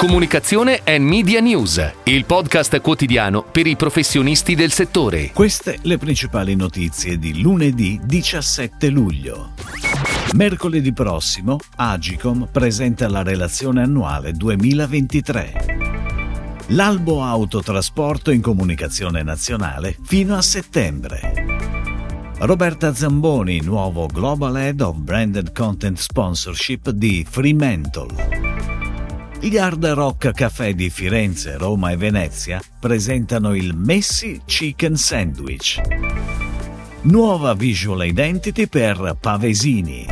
Comunicazione e Media News, il podcast quotidiano per i professionisti del settore. Queste le principali notizie di lunedì 17 luglio. Mercoledì prossimo Agicom presenta la relazione annuale 2023. L'albo autotrasporto in comunicazione nazionale fino a settembre. Roberta Zamboni, nuovo Global Head of Branded Content Sponsorship di Fremantle. Gli Hard Rock Café di Firenze, Roma e Venezia presentano il Messi Chicken Sandwich. Nuova visual identity per Pavesini.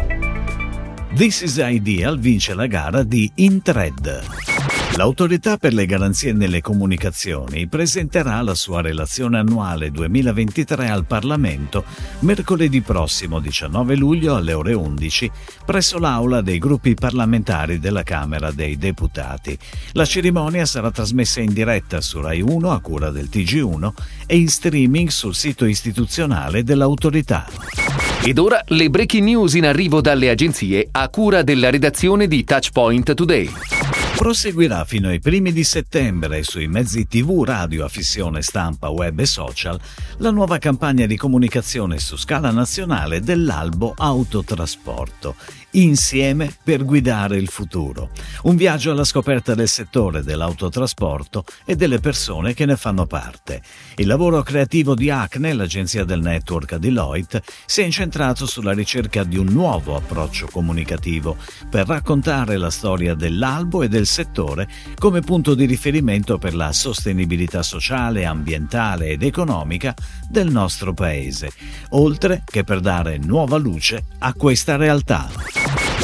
This is Ideal vince la gara di Intred. L'Autorità per le garanzie nelle comunicazioni presenterà la sua relazione annuale 2023 al Parlamento mercoledì prossimo 19 luglio alle ore 11 presso l'Aula dei gruppi parlamentari della Camera dei Deputati. La cerimonia sarà trasmessa in diretta su Rai 1 a cura del TG1 e in streaming sul sito istituzionale dell'Autorità. Ed ora le breaking news in arrivo dalle agenzie a cura della redazione di Touchpoint Today. Proseguirà fino ai primi di settembre sui mezzi TV, radio, affissione, stampa, web e social la nuova campagna di comunicazione su scala nazionale dell'Albo Autotrasporto, insieme per guidare il futuro. Un viaggio alla scoperta del settore dell'autotrasporto e delle persone che ne fanno parte. Il lavoro creativo di Acne, l'agenzia del network Deloitte, si è incentrato sulla ricerca di un nuovo approccio comunicativo per raccontare la storia dell'albo e del settore come punto di riferimento per la sostenibilità sociale, ambientale ed economica del nostro paese, oltre che per dare nuova luce a questa realtà.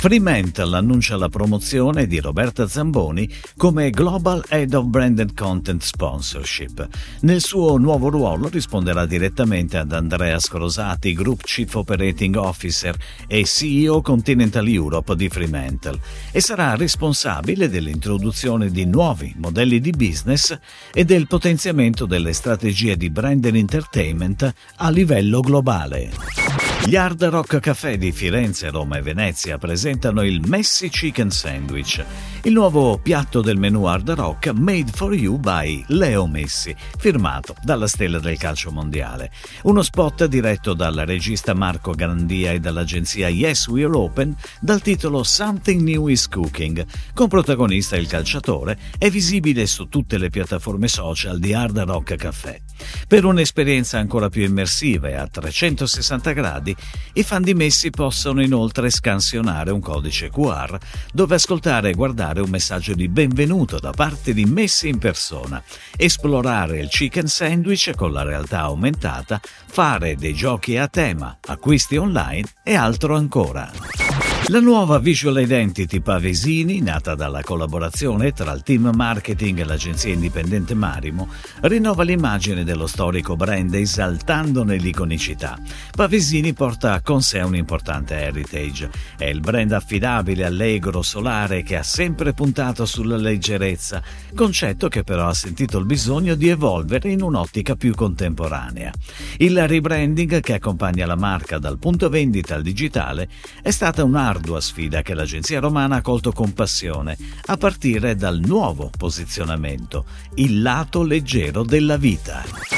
Fremantle annuncia la promozione di Roberta Zamboni come Global Head of Branded Content Sponsorship. Nel suo nuovo ruolo risponderà direttamente ad Andrea Scrosati, Group Chief Operating Officer e CEO Continental Europe di Fremantle, e sarà responsabile dell'introduzione di nuovi modelli di business e del potenziamento delle strategie di brand and entertainment a livello globale. Gli Hard Rock Café di Firenze, Roma e Venezia presentano il Messi Chicken Sandwich, il nuovo piatto del menù Hard Rock made for you by Leo Messi, firmato dalla stella del calcio mondiale. Uno spot diretto dal regista Marco Grandia e dall'agenzia Yes We're Open dal titolo Something New is Cooking, con protagonista il calciatore, è visibile su tutte le piattaforme social di Hard Rock Café. Per un'esperienza ancora più immersiva e a 360 gradi, i fan di Messi possono inoltre scansionare un codice QR dove ascoltare e guardare un messaggio di benvenuto da parte di Messi in persona, esplorare il chicken sandwich con la realtà aumentata, fare dei giochi a tema, acquisti online e altro ancora. La nuova visual identity Pavesini, nata dalla collaborazione tra il team marketing e l'agenzia indipendente Marimo, rinnova l'immagine dello storico brand esaltandone l'iconicità. Pavesini porta con sé un importante heritage. È il brand affidabile, allegro, solare che ha sempre puntato sulla leggerezza, concetto che però ha sentito il bisogno di evolvere in un'ottica più contemporanea. Il rebranding che accompagna la marca dal punto vendita al digitale è stata un'arte ardua sfida che l'agenzia romana ha colto con passione, a partire dal nuovo posizionamento, il lato leggero della vita.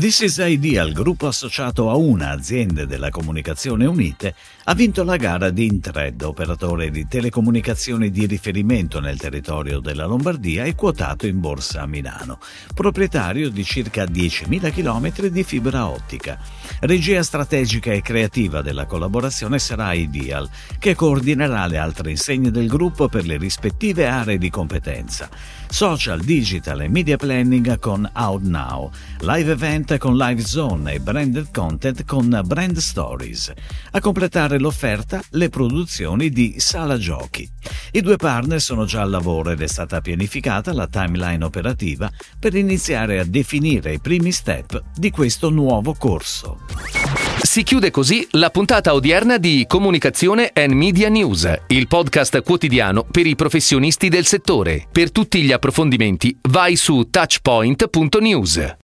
This is Ideal, gruppo associato a una aziende della comunicazione unite, ha vinto la gara di Intred, operatore di telecomunicazioni di riferimento nel territorio della Lombardia e quotato in borsa a Milano, proprietario di circa 10.000 km di fibra ottica. Regia strategica e creativa della collaborazione sarà Ideal, che coordinerà le altre insegne del gruppo per le rispettive aree di competenza. Social, digital e media planning con OutNow, live event con Live Zone e branded content con Brand Stories. A completare l'offerta le produzioni di Sala Giochi. I due partner sono già al lavoro ed è stata pianificata la timeline operativa per iniziare a definire i primi step di questo nuovo corso. Si chiude così la puntata odierna di Comunicazione and Media News, il podcast quotidiano per i professionisti del settore. Per tutti gli approfondimenti vai su touchpoint.news.